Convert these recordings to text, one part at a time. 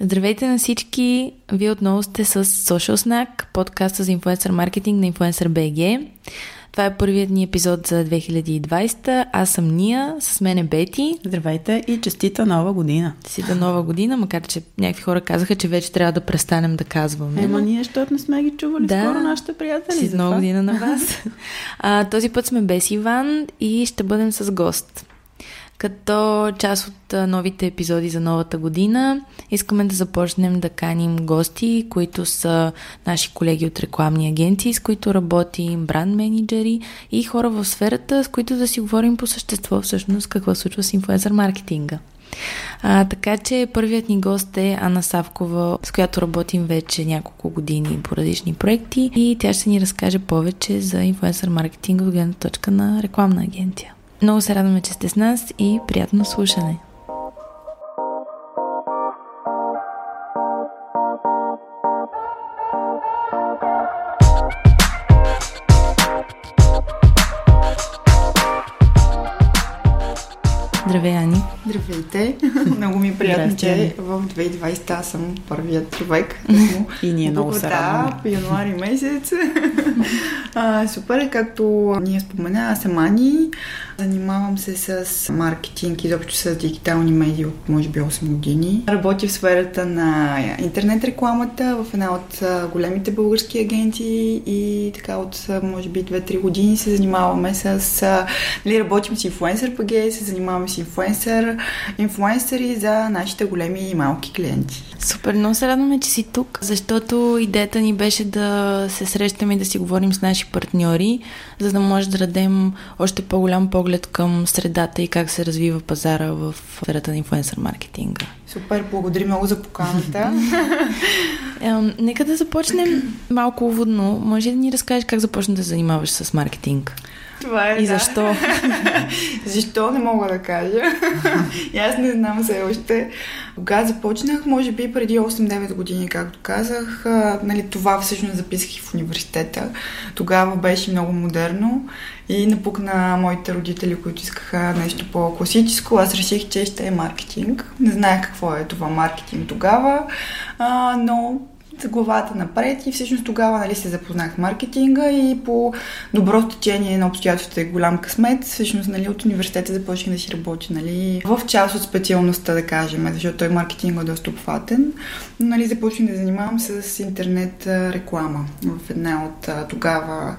Здравейте на всички! Вие отново сте с Social Snack, подкаста за инфуенсър маркетинг на Influencer BG. Това е първият ни епизод за 2020. Аз съм Ния, с мен е Бети. Здравейте и честита нова година. Честита нова година, макар че някакви хора казаха, че вече трябва да престанем да казваме. Ема ние, защото не сме ги чували да, скоро нашите приятели. Честита нова година на вас. а, този път сме без Иван и ще бъдем с гост. Като част от новите епизоди за новата година искаме да започнем да каним гости, които са наши колеги от рекламни агенции, с които работим, бранд менеджери и хора в сферата, с които да си говорим по същество всъщност какво случва с инфлуенсър маркетинга. А, така че първият ни гост е Анна Савкова, с която работим вече няколко години по различни проекти и тя ще ни разкаже повече за инфлуенсър маркетинг от гледна точка на рекламна агенция. Много се радваме, че сте с нас и приятно слушане! Здравей, Ани. Здравейте. Много ми е приятно, че в 2020 аз съм първият човек. И ние много се радваме. Да, януари месец. а, супер, както ние спомена, аз съм Ани. Занимавам се с маркетинг, изобщо с дигитални медии от може би 8 години. Работя в сферата на интернет рекламата в една от големите български агенции и така от може би 2-3 години се занимаваме с... Нали, работим с инфлуенсър ПГ, се занимаваме с инфлуенсър, инфлуенсъри за нашите големи и малки клиенти. Супер, много се радваме, че си тук, защото идеята ни беше да се срещаме и да си говорим с наши партньори, за да може да дадем още по-голям поглед към средата и как се развива пазара в сферата на инфлуенсър маркетинга. Супер, благодаря много за поканата. Нека да започнем малко уводно. Може ли да ни разкажеш как започна да занимаваш с маркетинг? Това е. И да. защо? защо не мога да кажа. и аз не знам все още. Кога започнах, може би преди 8-9 години, както казах, а, нали, това всъщност записах и в университета. Тогава беше много модерно и напукна моите родители, които искаха нещо по-класическо. Аз реших, че ще е маркетинг. Не знаех какво е това маркетинг тогава, а, но главата напред и всъщност тогава нали, се запознах маркетинга и по добро течение на обстоятелствата и голям късмет, всъщност нали, от университета започнах да си работя нали, в част от специалността, да кажем, защото той маркетинг е доста обхватен. Но нали, започнах да занимавам с интернет реклама в една от тогава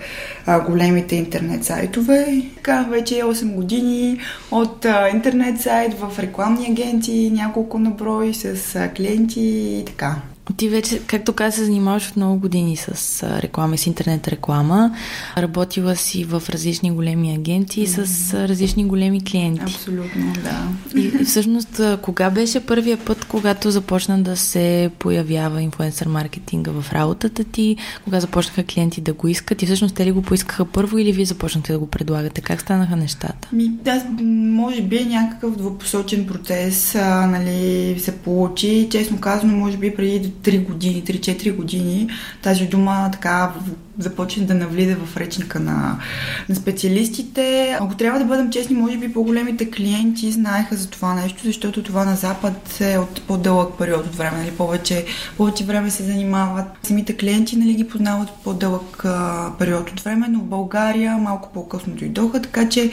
големите интернет сайтове. Така вече 8 години от интернет сайт в рекламни агенции, няколко наброи с клиенти и така. Ти вече, както каза, се занимаваш от много години с реклама, с интернет реклама. Работила си в различни големи агенции mm-hmm. с различни големи клиенти. Абсолютно, да. И, и всъщност, кога беше първия път, когато започна да се появява инфлуенсър маркетинга в работата ти? Кога започнаха клиенти да го искат? И всъщност те ли го поискаха първо или вие започнахте да го предлагате? Как станаха нещата? Ми, да, може би е някакъв двупосочен процес а, нали, се получи. Честно казано, може би преди 3 години, 3-4 години, тази дума така започне да навлиза в речника на, на специалистите. Ако трябва да бъдем честни, може би по-големите клиенти знаеха за това нещо, защото това на Запад е от по-дълъг период от време, нали? повече, повече време се занимават. Самите клиенти нали, ги познават по-дълъг а, период от време, но в България малко по-късно дойдоха, така че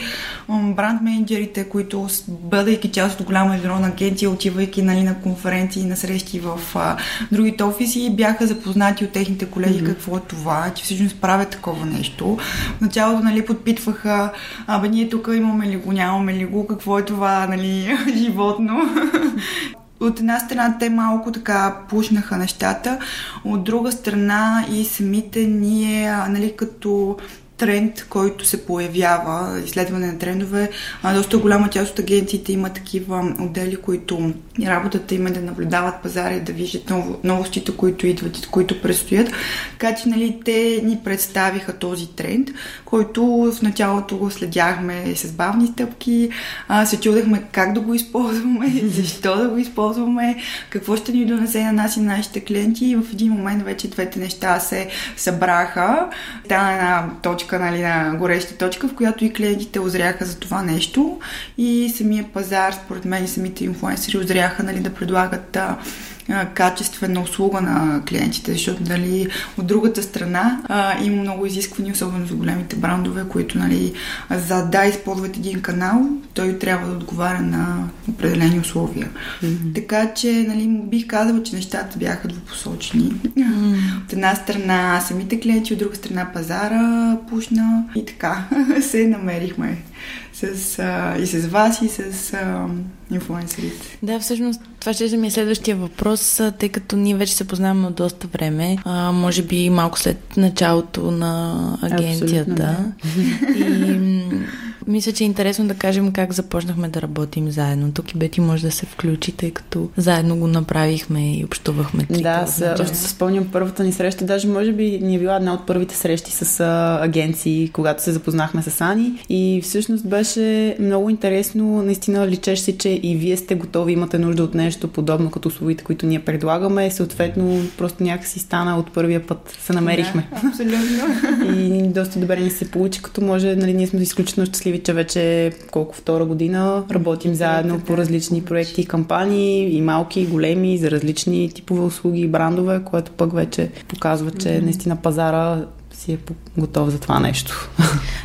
бранд менеджерите, които бъдейки част от голяма международна агенция, отивайки нали, на конференции, на срещи в а, другите офиси, бяха запознати от техните колеги mm-hmm. какво е това, че всъщност правят такова нещо. В началото, нали, подпитваха, абе ние тук имаме ли го, нямаме ли го, какво е това, нали, животно. От една страна те малко така пушнаха нещата, от друга страна и самите ние, нали, като тренд, който се появява, изследване на трендове. Доста голяма част от агенциите има такива отдели, които работата им е да наблюдават пазара и да виждат нов, новостите, които идват и които предстоят. Така че нали, те ни представиха този тренд, който в началото го следяхме с бавни стъпки, а, се чудехме как да го използваме, защо да го използваме, какво ще ни донесе на нас и на нашите клиенти и в един момент вече двете неща се събраха. Стана една точка точка, нали, на гореща точка, в която и клиентите озряха за това нещо и самия пазар, според мен и самите инфлуенсери озряха нали, да предлагат а, качествена услуга на клиентите, защото нали, от другата страна а, има много изисквания, особено за големите брандове, които нали, за да използват един канал, той трябва да отговаря на определени условия. Mm-hmm. Така че нали, бих казала, че нещата бяха двупосочни. Mm-hmm. От една страна самите клиенти, от друга страна пазара пушна и така се намерихме с, а, и с вас, и с а, инфлуенсерите. Да, всъщност това ще ми е следващия въпрос, тъй като ние вече се познаваме от доста време, а, може би малко след началото на агенцията. Да. И мисля, че е интересно да кажем как започнахме да работим заедно. Тук и Бети може да се включи, тъй като заедно го направихме и общувахме. Да, още се спомням първата ни среща. Даже може би ни е била една от първите срещи с а, агенции, когато се запознахме с Ани. И всъщност беше много интересно. Наистина личеш си, че и вие сте готови, имате нужда от нещо подобно като услугите, които ние предлагаме. Съответно просто някакси стана от първия път се намерихме. Да, абсолютно. и доста добре ни се получи, като може, нали, ние сме изключително щастливи, че вече колко втора година работим заедно по различни проекти и кампании, и малки, и големи, за различни типове услуги и брандове, което пък вече показва, че наистина пазара си е готов за това нещо.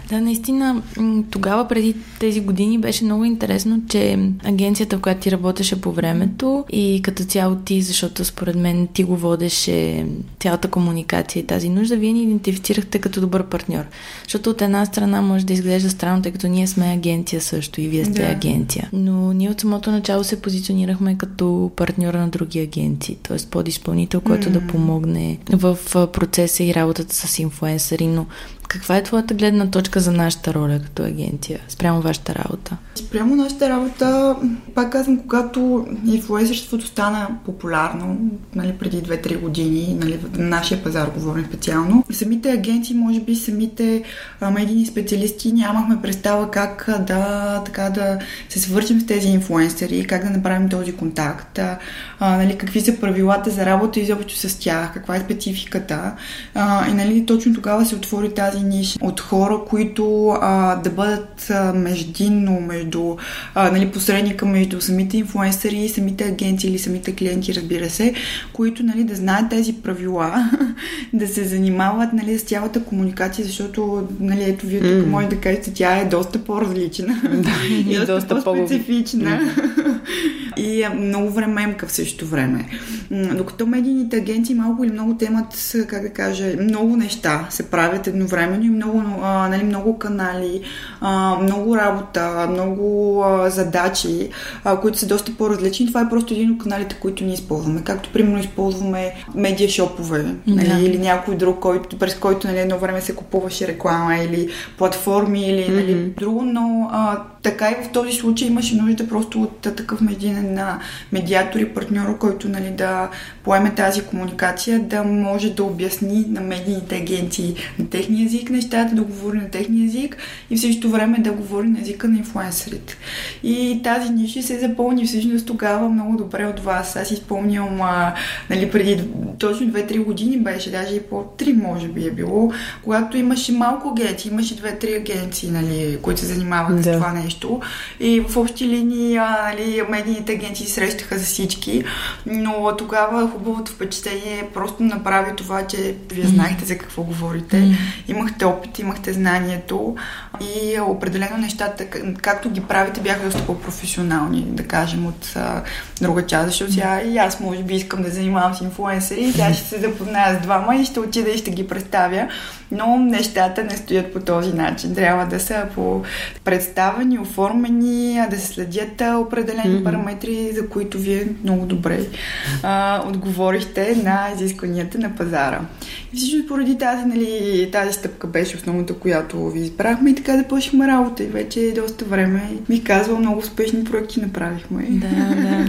Да, наистина, тогава преди тези години беше много интересно, че агенцията, в която ти работеше по времето и като цяло ти, защото според мен ти го водеше цялата комуникация и тази нужда, вие ни идентифицирахте като добър партньор. Защото от една страна може да изглежда странно, тъй като ние сме агенция също и вие сте да. агенция. Но ние от самото начало се позиционирахме като партньора на други агенции, т.е. подизпълнител, който mm. да помогне в процеса и работата с инфуенсъри, но каква е твоята гледна точка за нашата роля като агенция, спрямо вашата работа? Спрямо нашата работа, пак казвам, когато инфлуенсърството стана популярно, нали, преди 2-3 години, нали, в нашия пазар говорим специално, самите агенции, може би самите медийни специалисти нямахме представа как да, така, да се свършим с тези инфлуенсъри, как да направим този контакт, а, нали, какви са правилата за работа изобщо с тях, каква е спецификата. А, и нали, точно тогава се отвори тази ниш от хора, които а, да бъдат а, междинно между а, нали, посредника между самите инфлуенсъри, самите агенции или самите клиенти, разбира се, които нали, да знаят тези правила, да се занимават нали, с цялата комуникация, защото нали, ето вие тук mm. може да кажете, тя е доста по-различна и, доста, доста по-специфична и е много времемка в същото време. Докато медийните агенции малко или много темат, как да кажа, много неща се правят едновременно и много, а, нали, много канали, а, много работа, много а, задачи, а, които са доста по-различни. Това е просто един от каналите, които ние използваме. Както, примерно, използваме медиа шопове нали, да. или някой друг, който, през който нали, едно време се купуваше реклама или платформи или mm-hmm. нали, друго, но а, така и в този случай имаше нужда просто от такъв медиен медиатор и партньор, който нали, да поеме тази комуникация, да може да обясни на медийните агенции на техния език нещата, да говори на техния език и в същото време да говори на езика на инфлуенсърите. И тази ниша се запълни всъщност тогава много добре от вас. Аз си спомням, а, нали, преди точно 2-3 години беше, даже и по 3 може би е било, когато имаше малко агенции, имаше 2-3 агенции, нали, които се занимаваха да. с това нещо. И в общи линии нали, медийните агенции срещаха за всички, но тогава хубавото впечатление просто направи това, че вие знаехте за какво говорите, mm. Имахте опит, имахте знанието и определено нещата, както ги правите, бяха доста по-професионални, да кажем, от а, друга част, защото сега и аз може би искам да занимавам с инфлуенсъри и тя ще се запозная с двама и ще отида и ще ги представя, но нещата не стоят по този начин. Трябва да са по представени, оформени, да се следят определени mm-hmm. параметри, за които вие много добре а, отговорихте на изискванията на пазара. И всъщност поради тази, нали, тази стъпка беше основната, която ви избрахме и така да почнем работа. И вече е доста време. Ми казва, много успешни проекти направихме. Да, да.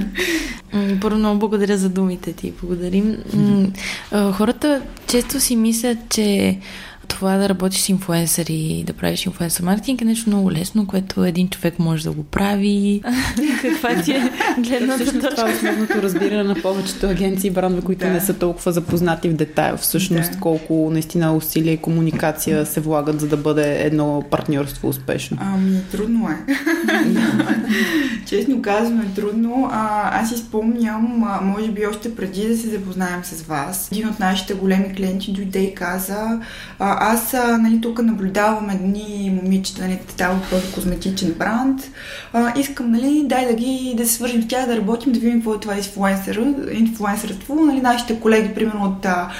Първо много благодаря за думите ти. Благодарим. Хората често си мислят, че това да работиш с инфуенсъри и да правиш инфуенсър маркетинг е нещо много лесно, което един човек може да го прави. Каква ти е гледната точка? Това е основното разбиране на повечето агенции и брандове, които да. не са толкова запознати в детайл. Всъщност да. колко наистина усилия и комуникация се влагат, за да бъде едно партньорство успешно. Ами, трудно е. Честно казано е трудно. А, аз си спомням, а, може би още преди да се запознаем с вас, един от нашите големи клиенти дойде и каза, а, аз а, нали, тук наблюдавам едни момичета, нали, това е козметичен бранд, а, искам, нали, дай да ги, да се свържим с тях, да работим, да видим какво е това инфлуенсър, инфлуенсърство, нали, нашите колеги, примерно от а,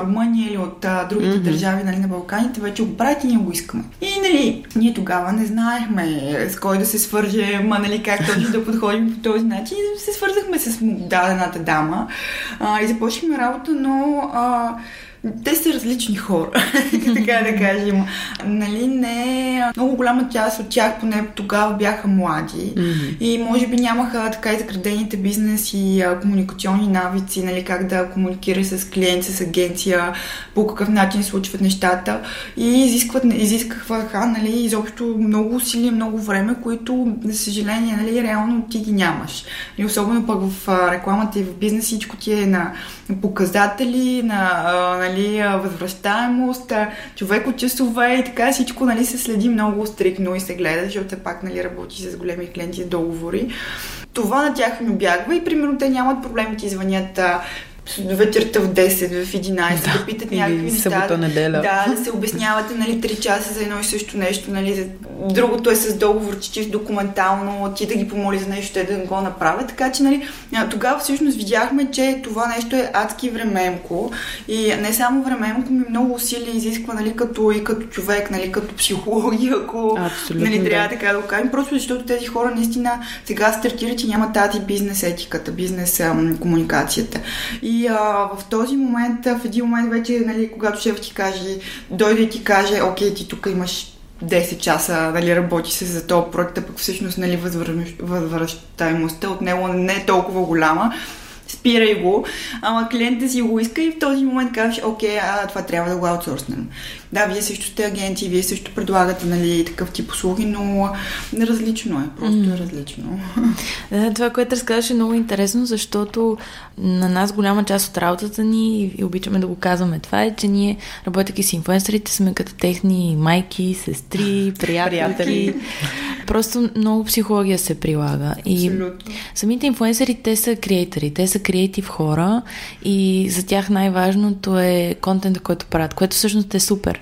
Румъния или от а, другите mm-hmm. държави нали, на Балканите, вече го правят и ние го искаме. И нали, ние тогава не знаехме с кой да се свържем, нали, как точно да подходим по този начин. И се свързахме с дадената дама а, и започнахме работа, но а, те са различни хора, така да кажем. Нали, не, много голяма част от тях поне тогава бяха млади mm-hmm. и може би нямаха така изградените бизнес и а, комуникационни навици, нали, как да комуникира с клиент, с агенция, по какъв начин случват нещата и изискват, изискаха нали, изобщо много усилия, много време, които, за съжаление, нали, реално ти ги нямаш. И особено пък в рекламата и в бизнес всичко ти е на показатели, на, а, нали, възвръщаемост, човек от часове и така всичко нали, се следи много стрикно и се гледа, защото пак нали, работи с големи клиенти с договори. Това на тях ми обягва и примерно те нямат проблеми, ти звънят вечерта в 10, в 11, да, да питат някакви неща. Събота, неделя. Да, да се обяснявате, нали, 3 часа за едно и също нещо, нали. Другото е с договор, че чисто документално, ти да ги помоли за нещо, те да го направят. Така че, нали, тогава всъщност видяхме, че това нещо е адски времемко и не само времемко, ми много усилия изисква, нали, като и като човек, нали, като психология, ако Абсолютно, нали, трябва да. така да го кажем. Просто защото тези хора наистина сега стартират и нямат тази бизнес етиката, бизнес ам, комуникацията. И и а, в този момент, в един момент вече, нали, когато шеф ти каже, дойде и ти каже, окей, ти тук имаш 10 часа нали, работи се за този проект, а пък всъщност нали, възвръщаемостта от него не е толкова голяма, спирай го, ама клиентът си го иска и в този момент казваш, окей, а това трябва да го аутсорснем. Да, вие също сте агенти, вие също предлагате нали, такъв тип услуги, но различно е, просто mm. е различно. Да, това, което разказваш е много интересно, защото на нас голяма част от работата ни, и обичаме да го казваме това, е, че ние, работейки с инфуенсърите, сме като техни майки, сестри, приятели. Просто много психология се прилага. И Абсолютно. самите инфуенсъри, те са креатори, те са креатив хора и за тях най-важното е контента, който правят, което всъщност е супер.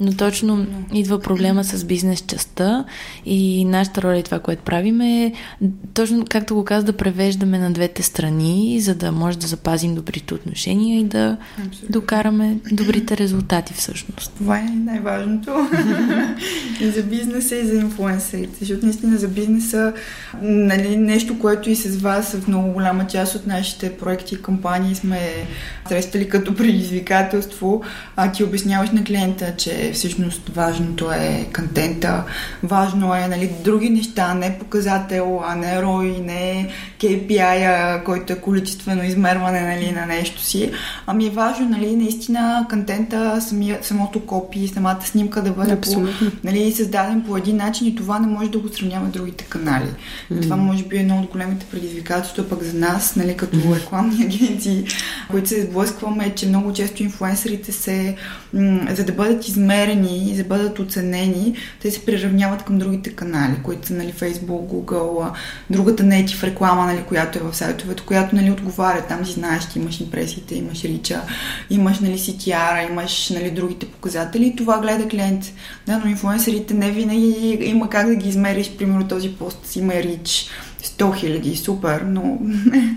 Но точно идва проблема с бизнес частта и нашата роля и това, което правим е точно, както го каза, да превеждаме на двете страни, за да може да запазим добрите отношения и да Абсолютно. докараме добрите резултати всъщност. Това е най-важното и за бизнеса, и за инфлуенсерите. Защото наистина за бизнеса нали, нещо, което и с вас в много голяма част от нашите проекти и компании сме срещали като предизвикателство, а ти обясняваш на клиента, че всъщност важното е контента, важно е нали, други неща, не показател, а не ROI, не KPI, който е количествено измерване нали, на нещо си. Ами е важно нали, наистина контента, самия, самото копи, самата снимка да бъде по, нали, създаден по един начин и това не може да го сравнява другите канали. Mm-hmm. Това може би е едно от големите предизвикателства пък за нас, нали, като рекламни агенции, които се сблъскваме, че много често инфлуенсърите се, м- за да бъдат измерени, измерени и да бъдат оценени, те се приравняват към другите канали, които са нали, Facebook, Google, другата в реклама, нали, която е в сайтовете, която нали, отговаря. Там си знаеш, ти имаш импресиите, имаш рича, имаш нали, CTR, имаш нали, другите показатели и това гледа клиент. Да, но инфлуенсерите не винаги има как да ги измериш. Примерно този пост си има рич, 100 хиляди, супер, но не.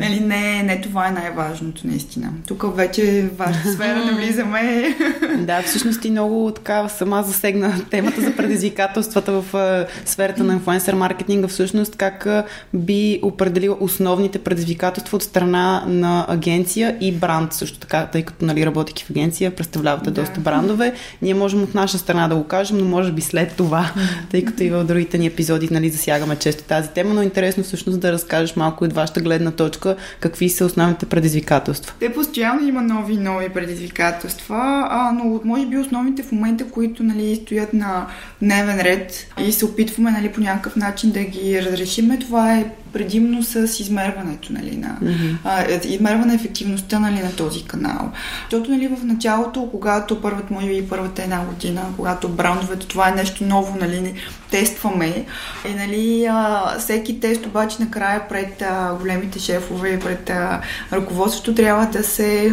нали, не, не това е най-важното, наистина. Тук вече вашата сфера да влизаме. да, всъщност ти много така сама засегна темата за предизвикателствата в сферата на инфлуенсър маркетинга, всъщност как би определила основните предизвикателства от страна на агенция и бранд също така, тъй като нали, работейки в агенция, представлявате да. доста брандове. Ние можем от наша страна да го кажем, но може би след това, тъй като и в другите ни епизоди нали, засягаме често тази тема, но интересно всъщност да разкажеш малко от вашата гледна точка, какви са основните предизвикателства. Те постоянно има нови и нови предизвикателства, а, но може би основните в момента, които нали, стоят на дневен ред и се опитваме нали, по някакъв начин да ги разрешиме, това е предимно с измерването, нали, на, mm-hmm. а, измерване ефективността нали, на този канал. Защото нали, в началото, когато първата, може би първата една година, когато брандовете, това е нещо ново, нали, тестваме. И нали, а, всеки тест обаче накрая пред а, големите шефове, пред а, ръководството трябва да се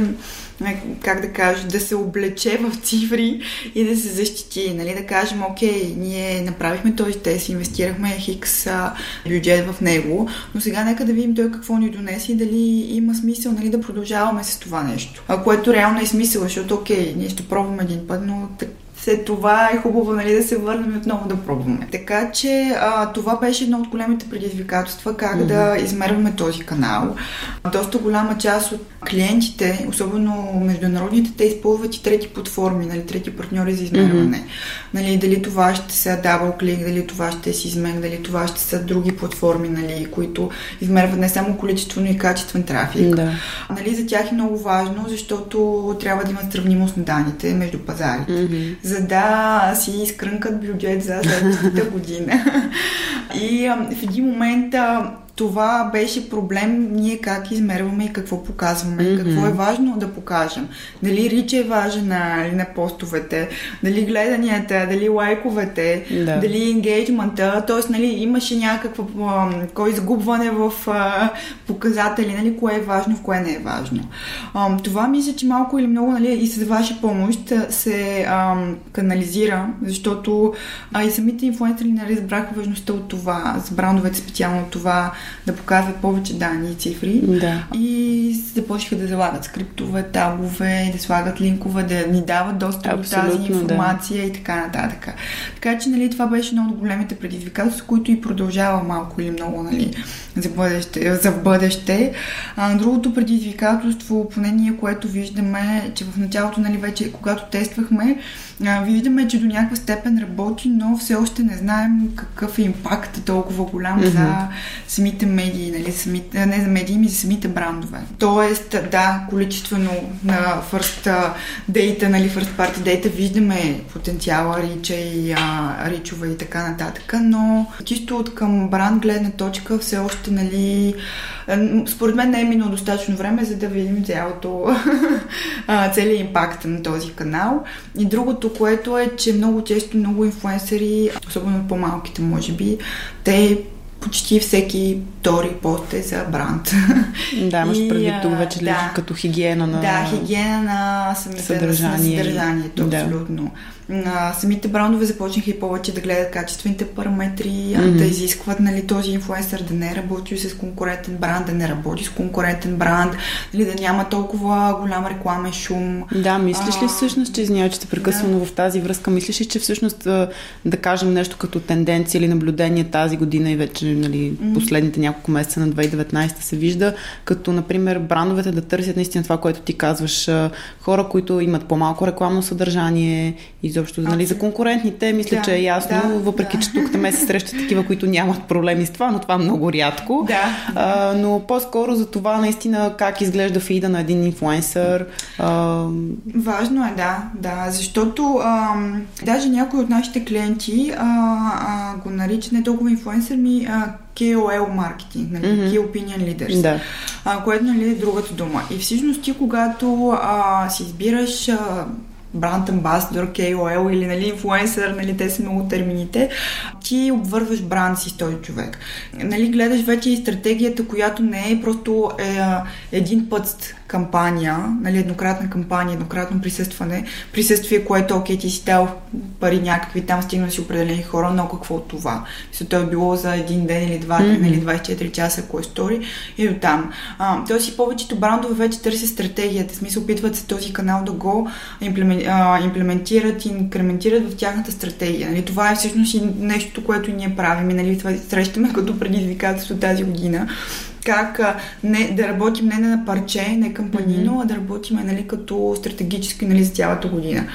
как да кажа, да се облече в цифри и да се защити. Нали? Да кажем, окей, ние направихме този тест, инвестирахме хикс бюджет в него, но сега нека да видим той какво ни донесе и дали има смисъл нали, да продължаваме с това нещо. А което реално е смисъл, защото окей, ние ще пробваме един път, но след това е хубаво нали, да се върнем отново да пробваме. Така че а, това беше едно от големите предизвикателства, как mm-hmm. да измерваме този канал. Доста голяма част от клиентите, особено международните, те използват и трети платформи, нали, трети партньори за измерване. Mm-hmm. Нали, дали това ще са DoubleClick, дали това ще е Sysmex, дали това ще са други платформи, нали, които измерват не само количество, но и качествен трафик. Да. Нали, за тях е много важно, защото трябва да имат сравнимост на данните между пазарите. Mm-hmm за да си изкрънкат бюджет за следващата година. И в един момент това беше проблем ние как измерваме и какво показваме, mm-hmm. какво е важно да покажем. Дали рич е важен на, на постовете, дали гледанията, дали лайковете, да. дали енгейджмента, т.е. нали, имаше някакво кой изгубване в а, показатели, нали, кое е важно, в кое не е важно. А, това мисля, че малко или много нали, и с ваша помощ се а, канализира, защото а, и самите инфлуенсъри нали, разбраха важността от това, с брандовете специално от това, да показват повече данни и цифри. Да. И започнаха да залагат скриптове, табове, да слагат линкове, да ни дават достъп до тази информация да. и така нататък. Така че, нали, това беше едно от големите предизвикателства, които и продължава малко или много, нали, за бъдеще. За бъдеще. А, другото предизвикателство, поне ние, което виждаме, че в началото, нали, вече, когато тествахме, а, виждаме, че до някаква степен работи, но все още не знаем какъв е импакт толкова голям mm-hmm. за самите медии, нали, самите, не за медии, ми за самите брандове. Тоест, да, количествено на first data, нали, first party data виждаме потенциала, рича и а, ричове и така нататък, но чисто от към бранд гледна точка все още, нали, според мен не е минало достатъчно време, за да видим цялото, целият импакт на този канал. И другото, което е, че много често много инфуенсъри, особено по-малките, може би, те почти всеки втори пост е за бранд. Да, имаш предвид тук вече да, като хигиена на Да, хигиена на самите съдържание. На съдържанието, да. абсолютно на самите брандове започнаха и повече да гледат качествените параметри, mm-hmm. да изискват нали, този инфлуенсър да не работи с конкурентен бранд, да не работи с конкурентен бранд, нали, да няма толкова голям рекламен шум. Да, мислиш ли всъщност, че извинява, че те прекъсвам да. в тази връзка, мислиш ли, че всъщност да кажем нещо като тенденция или наблюдение тази година и вече нали, последните няколко месеца на 2019 се вижда, като например брандовете да търсят наистина това, което ти казваш, хора, които имат по-малко рекламно съдържание, изобщо нали, за конкурентните, мисля, да, че е ясно, да, въпреки да. че тук ме се срещат такива, които нямат проблеми с това, но това много рядко. Да, а, но по-скоро за това наистина как изглежда фида на един инфлуенсър. А... Важно е, да, да, защото а, даже някои от нашите клиенти а, а, го наричат не толкова инфлуенсър, ми а, KOL маркетинг, нали, mm-hmm. Key Opinion Leaders, да. а, което нали, е другата дума. И всъщност ти, когато а, си избираш а, бранд амбасадор, KOL или нали, инфлуенсър, нали, те са много термините, ти обвързваш бранд си с този човек. Нали, гледаш вече и стратегията, която не е просто е, един път кампания, нали, еднократна кампания, еднократно присъстване, присъствие, което, окей, ти си дал пари някакви, там стигна си определени хора, но какво от това? Мисля, то е било за един ден или два, mm-hmm. нали, 24 часа, ако е стори, и до там. Тоест и повечето брандове вече търсят стратегията, смисъл опитват се този канал да го имплементират и инкрементират в тяхната стратегия. Нали, това е всъщност и нещо, което ние правим нали, това срещаме като предизвикателство тази година как а, не, да работим не на парче, не кампанино, mm-hmm. а да работим нали, като стратегически нали, за цялата година.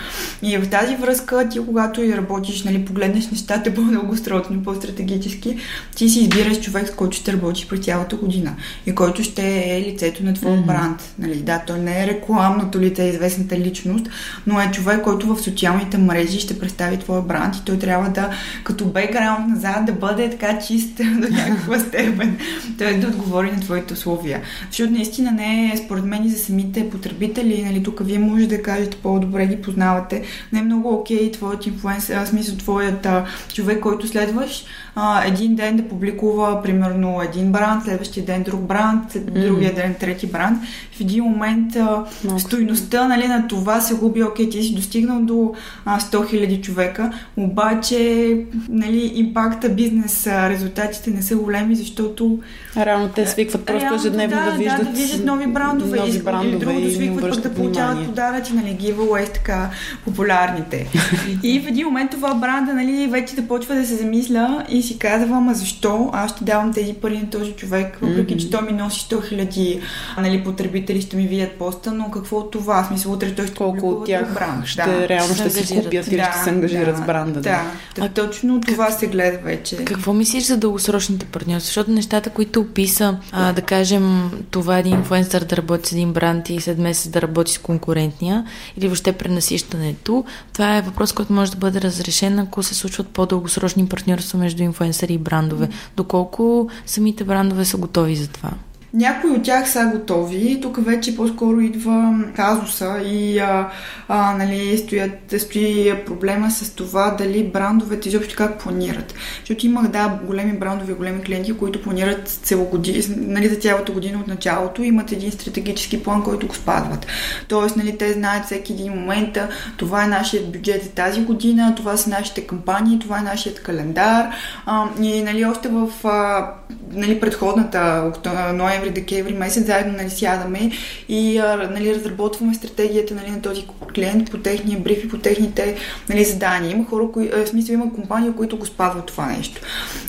И в тази връзка ти, когато и работиш, нали, погледнеш нещата по-дългосрочно, по-стратегически, ти си избираш човек, с който ще работиш през цялата година и който ще е лицето на твоя mm-hmm. бранд. Нали, да, той не е рекламното лице, известната личност, но е човек, който в социалните мрежи ще представи твоя бранд и той трябва да, като бекграунд назад, да бъде така чист до някаква степен. Той да отговори на твоите условия. Защото наистина не е, според мен, и за самите потребители, нали, тук вие може да кажете по-добре ги познавате, не е много окей okay, твоят инфлуенсър, в смисъл твоят а, човек, който следваш, а, един ден да публикува примерно един бранд, следващия ден друг бранд, mm-hmm. другия ден трети бранд. В един момент а, стойността нали, на това се губи, окей, ти си достигнал до а, 100 000 човека, обаче нали, импакта, бизнес, резултатите не са големи, защото Реално те свикват просто ежедневно да, да, виждат, да, да виждат нови брандове, нови брандове или другото свикват пък да получават подаръци, нали, giveaways, така популярните. и в един момент това бранда, нали, вече да почва да се замисля и си казва, ама защо аз ще давам тези пари на този човек, въпреки mm-hmm. че той ми носи 100 хиляди нали, потребители ще ми видят поста, но какво от това? В смисъл, утре той ще Колко от тях бранд. ще, да. реално ще се купят или да, ще се ангажират да, с бранда. Да, да. А точно как, това се гледа вече. Какво мислиш за дългосрочните партньорства? Защото нещата, които описа, а, да кажем, това е един инфлуенсър да работи с един бранд и след месец да работи с конкурентния или въобще пренасищането, това е въпрос, който може да бъде разрешен, ако се случват по-дългосрочни партньорства между инфлуенсъри и брандове. Доколко самите брандове са готови за това? Някои от тях са готови. Тук вече по-скоро идва казуса и а, а, нали, стоят, стои проблема с това дали брандовете изобщо как планират. Защото имах, да, големи брандови, големи клиенти, които планират целогоди, нали, за цялата година от началото имат един стратегически план, който го спазват. Тоест, нали, те знаят всеки един момент, това е нашия бюджет за тази година, това са нашите кампании, това е нашият календар. А, и нали, още в а, нали, предходната ноември ноември-декември месец заедно нали, сядаме и нали, разработваме стратегията нали, на този клиент по техния бриф и по техните нали, задания. Има хора, кои, в смисъл има компании, които го спазват това нещо.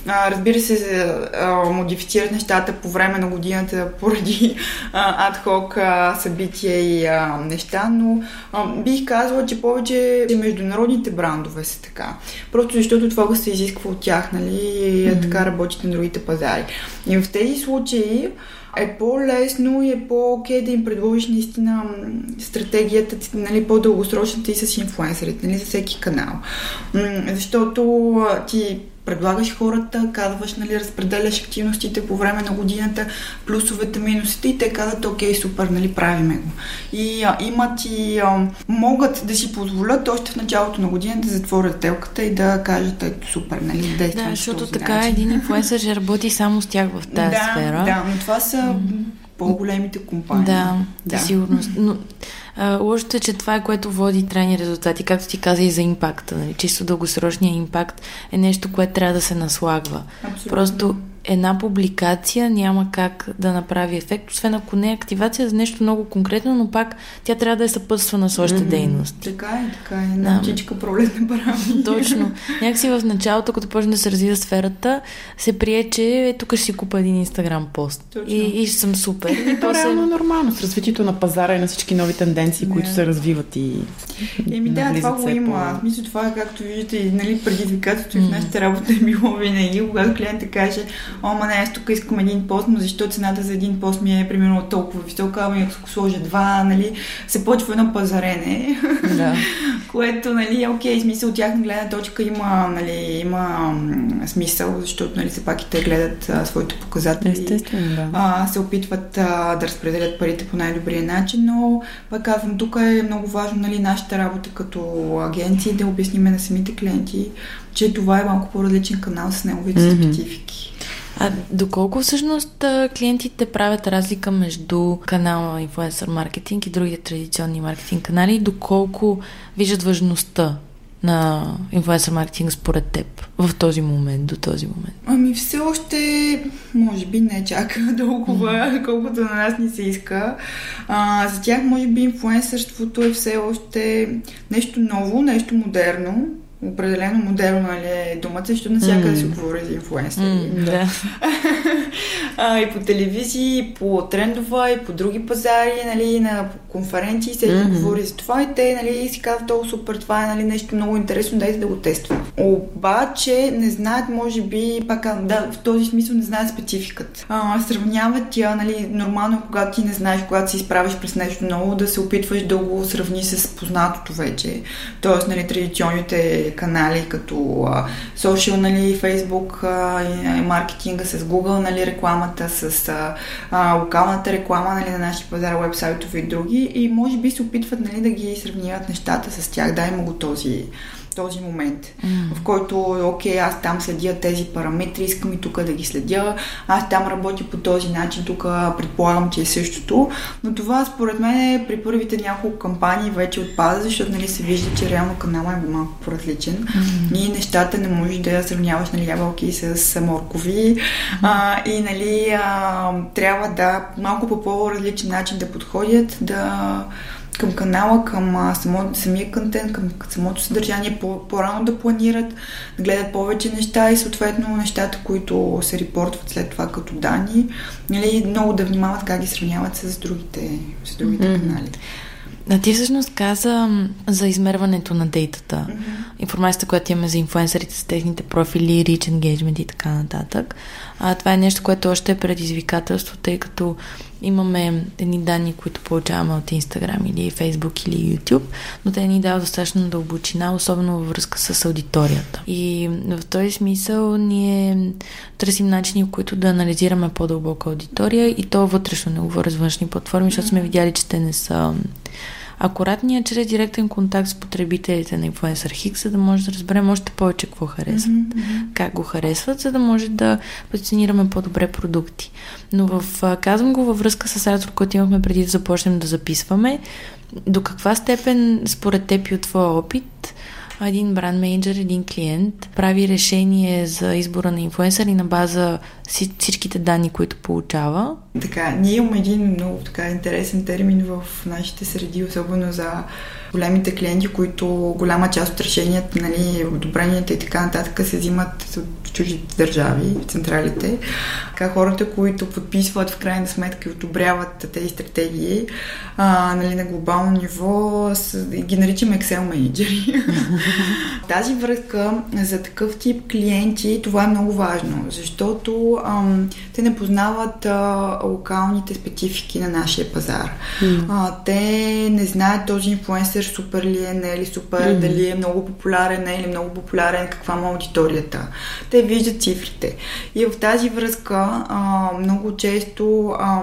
А, разбира се, а, модифицират нещата по време на годината поради адхок събития и а, неща, но а, бих казала, че повече международните брандове са така. Просто защото това се изисква от тях, нали, и mm-hmm. така работят на другите пазари. И в тези случаи е по-лесно и е по-окей да им предложиш наистина стратегията, нали, по-дългосрочната и с инфлуенсерите, нали, за всеки канал. Защото ти предлагаш хората, казваш, нали, разпределяш активностите по време на годината, плюсовете, минусите и те казват, окей, супер, нали, правиме го. И а, имат и а, могат да си позволят още в началото на годината да затворят телката и да кажат, ето, супер, нали, действаме Да, защото така начин. един инфлуенсър ще работи само с тях в тази да, сфера. Да, но това са mm-hmm. По-големите компании. Да, да. сигурност. Но лошото е, че това е което води трайни резултати, както ти каза и за импакта. Нали? Чисто дългосрочния импакт е нещо, което трябва да се наслагва. Абсолютно. Просто една публикация няма как да направи ефект, освен ако не е активация за нещо много конкретно, но пак тя трябва да е съпътствана с още mm-hmm. дейност. Така е, така е. Една птичка пролетна парами. Точно. Някакси в началото, като почне да се развива сферата, се прие, че е, тук ще си купа един инстаграм пост. Точно. И, и съм супер. И то реално е нормално с развитието на пазара и на всички нови тенденции, yeah. които се развиват и Еми да, това го има. По... Мисля, това е както виждате, нали, предизвикателството mm-hmm. в нашата работа е било винаги, когато клиентът каже, о, ма не, аз тук искам един пост, но защо цената за един пост ми е примерно толкова висока, ами ако сложа два, нали, се почва едно пазарене, да. което, нали, е окей, смисъл от тяхна гледна точка има, нали, има смисъл, защото, нали, все пак и те гледат а, своите показатели. Естествено, да. А, се опитват а, да разпределят парите по най-добрия начин, но, пак казвам, тук е много важно, нали, нашата работа като агенции да обясниме на самите клиенти, че това е малко по-различен канал с неговите mm-hmm. специфики. А доколко всъщност клиентите правят разлика между канала инфлуенсър маркетинг и другите традиционни маркетинг канали и доколко виждат важността на инфлуенсър маркетинг според теб в този момент, до този момент? Ами все още, може би не чак толкова, mm-hmm. колкото на нас ни се иска. А, за тях, може би, инфлуенсърството е все още нещо ново, нещо модерно определено модерно нали, е думата, защото навсякъде mm. се говори за инфлуенсъри. Mm, да. а, и по телевизии, и по трендова, и по други пазари, нали, на конференции се mm-hmm. говори за това и те нали, си казват, толкова супер, това е нали, нещо много интересно, дайте да го тестваме. Обаче не знаят, може би, пак да, в този смисъл не знаят спецификата. А, сравняват я, нали, нормално, когато ти не знаеш, когато си изправиш през нещо ново, да се опитваш да го сравни с познатото вече. Тоест, нали, традиционните канали, като social, нали, Facebook, маркетинга с Google, нали, рекламата, с а, локалната реклама нали, на нашия пазар, вебсайтове и други. И може би се опитват нали, да ги сравняват нещата с тях. Да, има го този този момент, mm. в който, окей, аз там следя тези параметри, искам и тук да ги следя, аз там работя по този начин, тук предполагам, че е същото, но това според мен е при първите няколко кампании вече отпада, защото нали, се вижда, че реално канала е малко по-различен mm. и нещата не можеш да сравняваш нали, ябълки с моркови mm. а, и нали, а, трябва да малко по по-различен начин да подходят, да към канала, към само, самия контент, към самото съдържание, по, по-рано да планират, да гледат повече неща и съответно нещата, които се репортват след това като данни, нали, много да внимават как ги сравняват с другите, с другите mm-hmm. канали. А ти всъщност каза за измерването на дейтата. Mm-hmm. Информацията, която имаме за инфуенсърите с техните профили, reach engagement и така нататък. А, това е нещо, което още е предизвикателство, тъй като имаме едни данни, които получаваме от Instagram или Facebook или YouTube, но те ни дават достатъчно дълбочина, особено във връзка с аудиторията. И в този смисъл ние търсим начини, в които да анализираме по-дълбока аудитория и то вътрешно, не говоря с външни платформи, защото сме видяли, че те не са акуратния чрез директен контакт с потребителите на Influencer Hix, за да може да разберем още повече какво харесват, mm-hmm. как го харесват, за да може да позиционираме по-добре продукти. Но в, казвам го във връзка с разговор, който имахме преди да започнем да записваме. До каква степен, според теб и от твоя опит, един бранд менеджер, един клиент прави решение за избора на инфуенсър и на база всичките данни, които получава. Така, ние имаме един много така интересен термин в нашите среди, особено за големите клиенти, които голяма част от решенията, нали, одобренията и така нататък се взимат от чуждите държави, централите. Така хората, които подписват в крайна сметка и одобряват тези стратегии а, нали, на глобално ниво, с, ги наричаме Excel менеджери. Тази връзка за такъв тип клиенти, това е много важно, защото ам, те не познават а, локалните специфики на нашия пазар. Mm. А, те не знаят този инфлуенсър супер ли е, не е ли супер, mm. дали е много популярен, не е ли много популярен, каква му аудиторията. Те виждат цифрите. И в тази връзка а, много често а,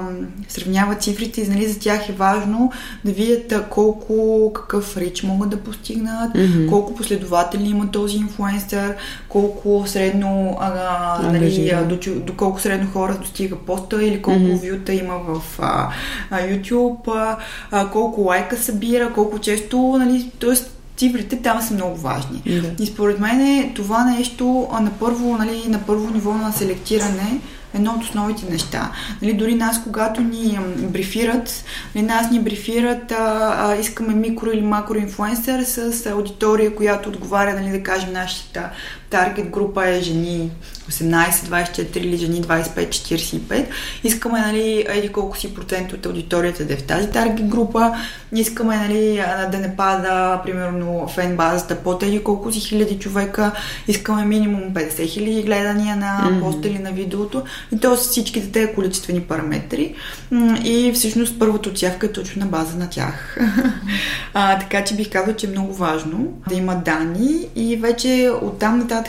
сравняват цифрите и нали, за тях е важно да видят колко, какъв рич могат да постигнат, mm-hmm. колко последователи има този инфлуенсър, колко средно а, нали, до, до колко средно хора достига поста или колко mm-hmm. вюта има в а, а, YouTube, а, колко лайка събира, колко често, нали, т.е цифрите там са много важни. Да. И според мен е това нещо на първо, нали, на първо ниво на селектиране едно от основните неща. Нали, дори нас, когато ни брифират, нали, нас ни брифират, а, а, искаме микро или макро инфлуенсър с аудитория, която отговаря, нали, да кажем, нашата таргет група е жени 18-24 или жени 25-45. Искаме, нали, еди колко си процент от аудиторията да е в тази таргет група. Искаме, нали, да не пада, примерно, фен базата под еди колко си хиляди човека. Искаме минимум 50 хиляди гледания на mm-hmm. поста или на видеото. И то са всичките тези количествени параметри. И всъщност първата отсявка е точно на база на тях. а, така че бих казала, че е много важно да има данни и вече оттам нататък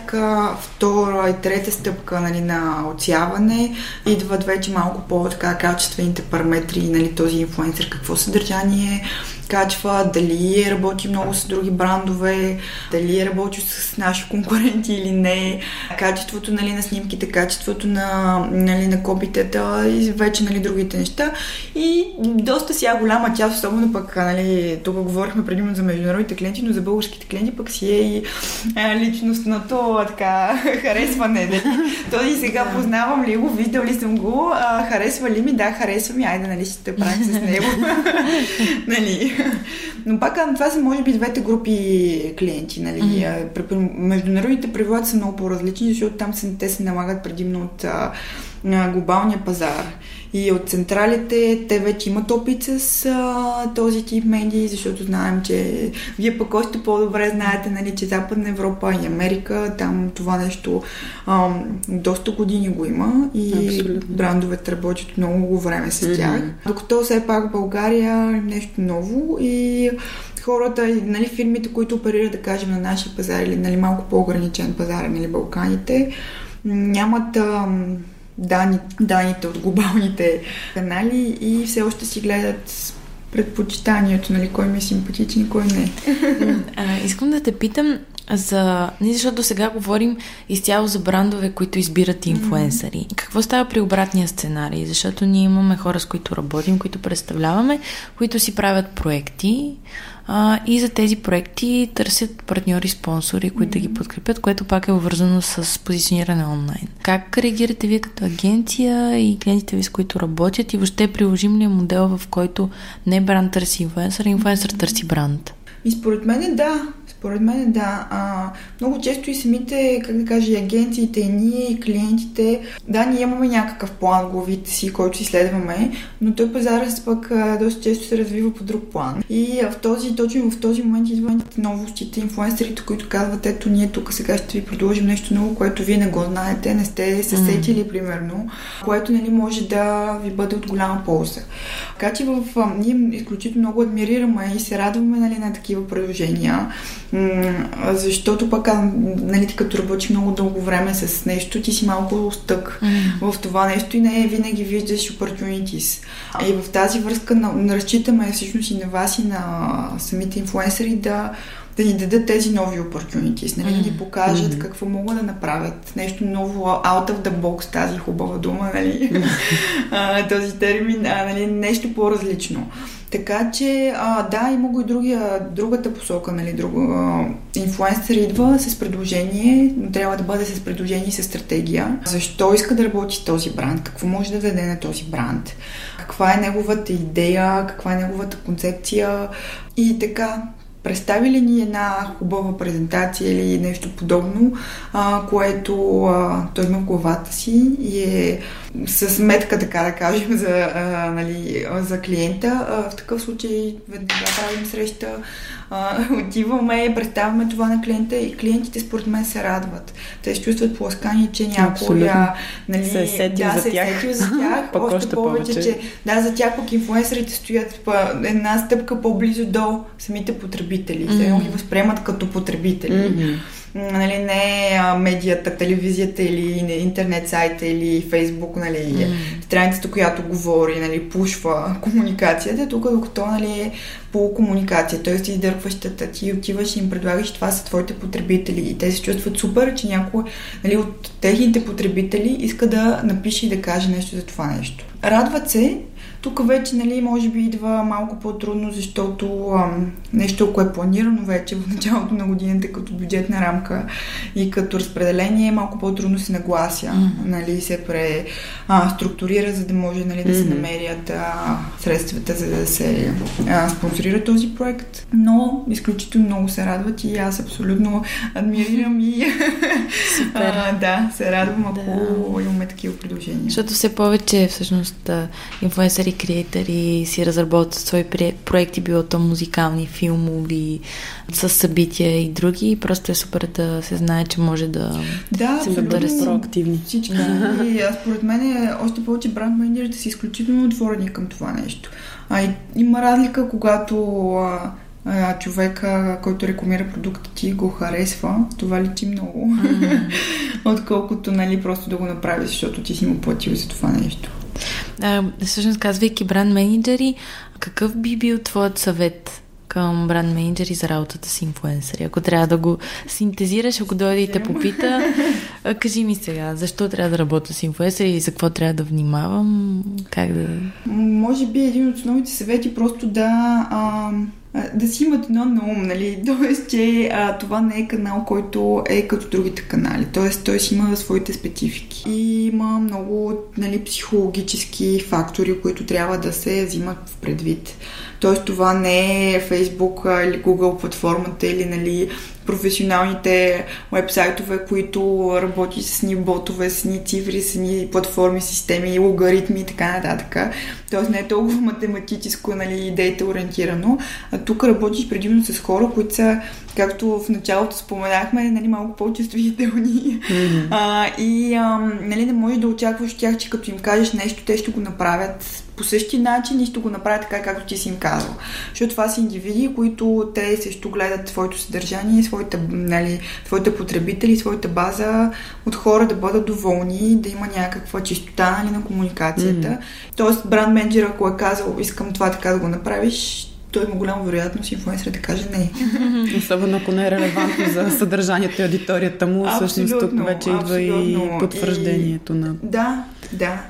втора и трета стъпка нали, на отсяване идват вече малко по-така качествените параметри, нали, този инфлуенсър, какво съдържание качва, дали работи много с други брандове, дали е работи с наши конкуренти или не, качеството нали, на снимките, качеството на, нали, на копитета и вече нали, другите неща. И доста сега голяма част, особено пък, нали, тук говорихме предимно за международните клиенти, но за българските клиенти пък си е и е, личностното така, харесване. Нали? Той сега познавам ли го, виждал ли съм го, а, харесва ли ми? Да, харесва ми, айде, нали, ще те правим с него. нали. Но пак това са може би двете групи клиенти. Нали? Mm-hmm. Международните правила са много по-различни, защото там се, те се налагат предимно от глобалния пазар. И от централите те вече имат опит с а, този тип медии, защото знаем, че вие пък още по-добре знаете, нали, че Западна Европа и Америка, там това нещо а, доста години го има и Абсолютно. брандовете работят много време с тях. Mm-hmm. Докато все пак България е нещо ново и хората, нали, фирмите, които оперират, да кажем, на нашия пазар или нали, малко по-ограничен пазар, нали, Балканите, нямат а, данни, данните от глобалните канали и все още си гледат предпочитанието, нали, кой ми е симпатичен и кой не. А, искам да те питам за... Не защото сега говорим изцяло за брандове, които избират инфуенсъри. Mm-hmm. Какво става при обратния сценарий? Защото ние имаме хора, с които работим, които представляваме, които си правят проекти, а, и за тези проекти търсят партньори, спонсори, които да ги подкрепят, което пак е обвързано с позициониране онлайн. Как реагирате вие като агенция и клиентите ви, с които работят и въобще приложим ли е модел, в който не бранд търси инфуенсър, а инфуенсър търси бранд? И според мен да, според мен да. А, много често и самите, как да кажа, и агенциите, и ние, и клиентите, да, ние имаме някакъв план главите си, който си следваме, но той пазарът пък а, доста често се развива по друг план. И а, в този, точно в този момент идват новостите, инфлуенсерите, които казват, ето ние тук сега ще ви предложим нещо ново, което вие не го знаете, не сте се сетили, mm. примерно, което нали, може да ви бъде от голяма полза. Така че в, а, ние изключително много адмирираме и се радваме нали, на такива предложения защото пък, нали, като работиш много дълго време с нещо, ти си малко стък mm. в това нещо и не винаги виждаш opportunities. И в тази връзка на, разчитаме всъщност и на вас и на самите инфлуенсъри да да ни дадат тези нови opportunities, нали, mm-hmm. да ни покажат mm-hmm. какво могат да направят. Нещо ново, out of the box, тази хубава дума, нали, mm-hmm. този термин, а, нали, нещо по-различно. Така че, а, да, има го и другия, другата посока, нали, друга. Инфлуенсър идва с предложение, но трябва да бъде с предложение и с стратегия. Защо иска да работи този бранд? Какво може да даде на този бранд? Каква е неговата идея? Каква е неговата концепция? И така, представи ли ни една хубава презентация или нещо подобно, а, което а, той има в главата си и е с метка, така да кажем, за, а, нали, за клиента. А, в такъв случай веднага правим среща, а, отиваме, представяме това на клиента и клиентите според мен се радват. Те се чувстват пласкани, че някой нали, се е сетил да, за тях. Се е за тях. още, още повече, повече, че да, за тях пък инфуенсерите стоят една стъпка по-близо до самите потребители. Mm-hmm. Те ги възприемат като потребители. Mm-hmm нали, не медията, телевизията или интернет сайта или фейсбук, нали, mm. страницата, която говори, нали, пушва комуникацията, тук докато нали, е по комуникация, т.е. ти издърпващата, ти отиваш и им предлагаш, това са твоите потребители и те се чувстват супер, че някой нали, от техните потребители иска да напише и да каже нещо за това нещо. Радват се, тук вече, нали, може би идва малко по-трудно, защото ам, нещо, ако е планирано вече в началото на годината като бюджетна рамка и като разпределение, малко по-трудно се наглася, mm-hmm. нали, се преструктурира, за да може нали, да mm-hmm. се намерят а, средствата, за да се а, спонсорира този проект. Но изключително много се радват и аз абсолютно адмирирам и а, да, се радвам, ако да. имаме такива предложения. Защото все повече всъщност инфуенсъри креатори си разработват свои проекти, било то музикални, филмови, с събития и други. И просто е супер да се знае, че може да да, се да проактивни. Всички. Да. И аз според мен е още повече бранд менеджерите са изключително отворени към това нещо. А и, има разлика, когато а, а, човека, който рекламира продукта ти, го харесва, това личи много. Отколкото, нали, просто да го направи, защото ти си му платил за това нещо. А, всъщност, казвайки бранд менеджери, какъв би бил твоят съвет към бранд менеджери за работата с инфуенсъри? Ако трябва да го синтезираш, ако дойде и те попита, кажи ми сега, защо трябва да работя с инфлуенсъри и за какво трябва да внимавам? Как да... Може би един от основните съвети просто да... А, да си имат едно на ум, нали? Тоест, че а, това не е канал, който е като другите канали. Тоест, той си има своите специфики. И има много нали, психологически фактори, които трябва да се взимат в предвид. Тоест, това не е Facebook или Google платформата или нали, професионалните вебсайтове, които работи с ни ботове, с ни цифри, с ни платформи, системи, логаритми и така нататък. Тоест не е толкова математическо, нали, идеята ориентирано. А тук работиш предимно с хора, които са, както в началото споменахме, нали, малко по-чувствителни. Mm-hmm. А, и а, нали, не можеш да очакваш от тях, че като им кажеш нещо, те ще го направят по същия начин и ще го направят така, както ти си им казал. Защото това са индивиди, които те също гледат твоето съдържание, своите, нали, твоите потребители, своята база от хора да бъдат доволни, да има някаква чистота нали, на комуникацията. Mm-hmm. Тоест, бранд менеджер, ако е казал, искам това така да го направиш, той има голяма вероятност инфлуенсър да каже не. Особено ако не е релевантно за съдържанието и аудиторията му, всъщност тук вече идва и потвърждението и... на... Да, да.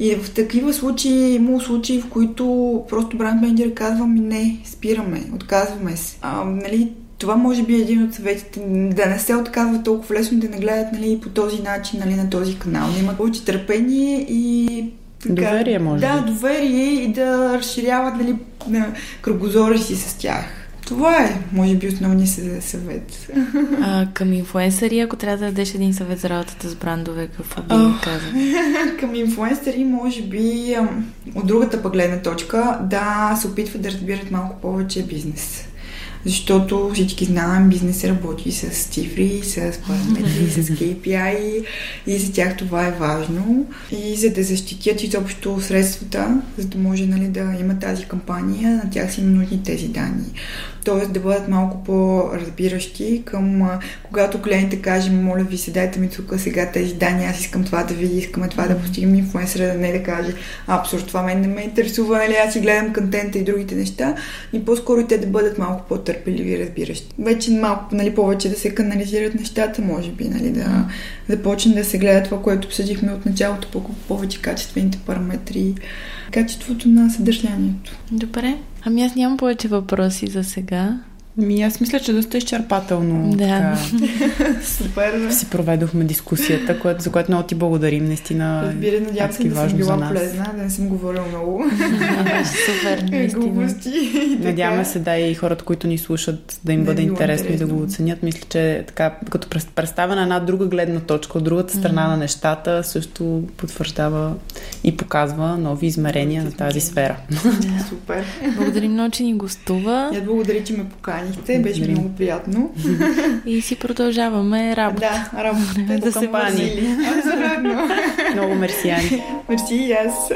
И в такива случаи, има случаи, в които просто бранд менеджер казва ми не, спираме, отказваме се. А, нали, това може би е един от съветите, да не се отказва толкова лесно, да не гледат нали, по този начин нали, на този канал. Да имат повече търпение и така, доверие, може Да, би. доверие и да разширяват нали, кръгозора си с тях. Това е, може би, основният съвет. А, към инфуенсъри, ако трябва да дадеш един съвет за работата с брандове, какво би oh, казал? към инфуенсъри, може би, от другата пък гледна точка, да се опитват да разбират малко повече бизнес защото всички знаем, бизнес работи с цифри, с параметри, с KPI и за тях това е важно. И за да защитят изобщо средствата, за да може нали, да има тази кампания, на тях са им нужни тези данни т.е. да бъдат малко по-разбиращи към когато клиентите каже, моля ви се, дайте ми тук сега тези данни, аз искам това да видя, искаме това да постигнем инфлуенсъра, да не да каже, абсурд, това мен не ме интересува, нали, аз си гледам контента и другите неща, и по-скоро и те да бъдат малко по-търпеливи и разбиращи. Вече малко, нали, повече да се канализират нещата, може би, нали, да започне да се гледа това, което обсъдихме от началото, по повече качествените параметри, качеството на съдържанието. Добре. Ами аз нямам повече въпроси за сега. Ми, аз мисля, че доста изчерпателно да. така, Супер. си проведохме дискусията, което, за което много ти благодарим. Наистина Разбира, надявам се да съм била полезна, да не съм говорила много. Супер, наистина. Надяваме се да и хората, които ни слушат, да им да бъде интересно, интересно и да го оценят. Мисля, че така, като представя на една друга гледна точка, от другата страна mm-hmm. на нещата, също потвърждава и показва нови измерения на тази сфера. Супер. Благодарим много, че ни гостува. Я благодаря, че ме покани поканихте. Беше Благодарим. много приятно. И си продължаваме работа. Да, работа. да се Абсолютно. много мерси, Мерси и аз.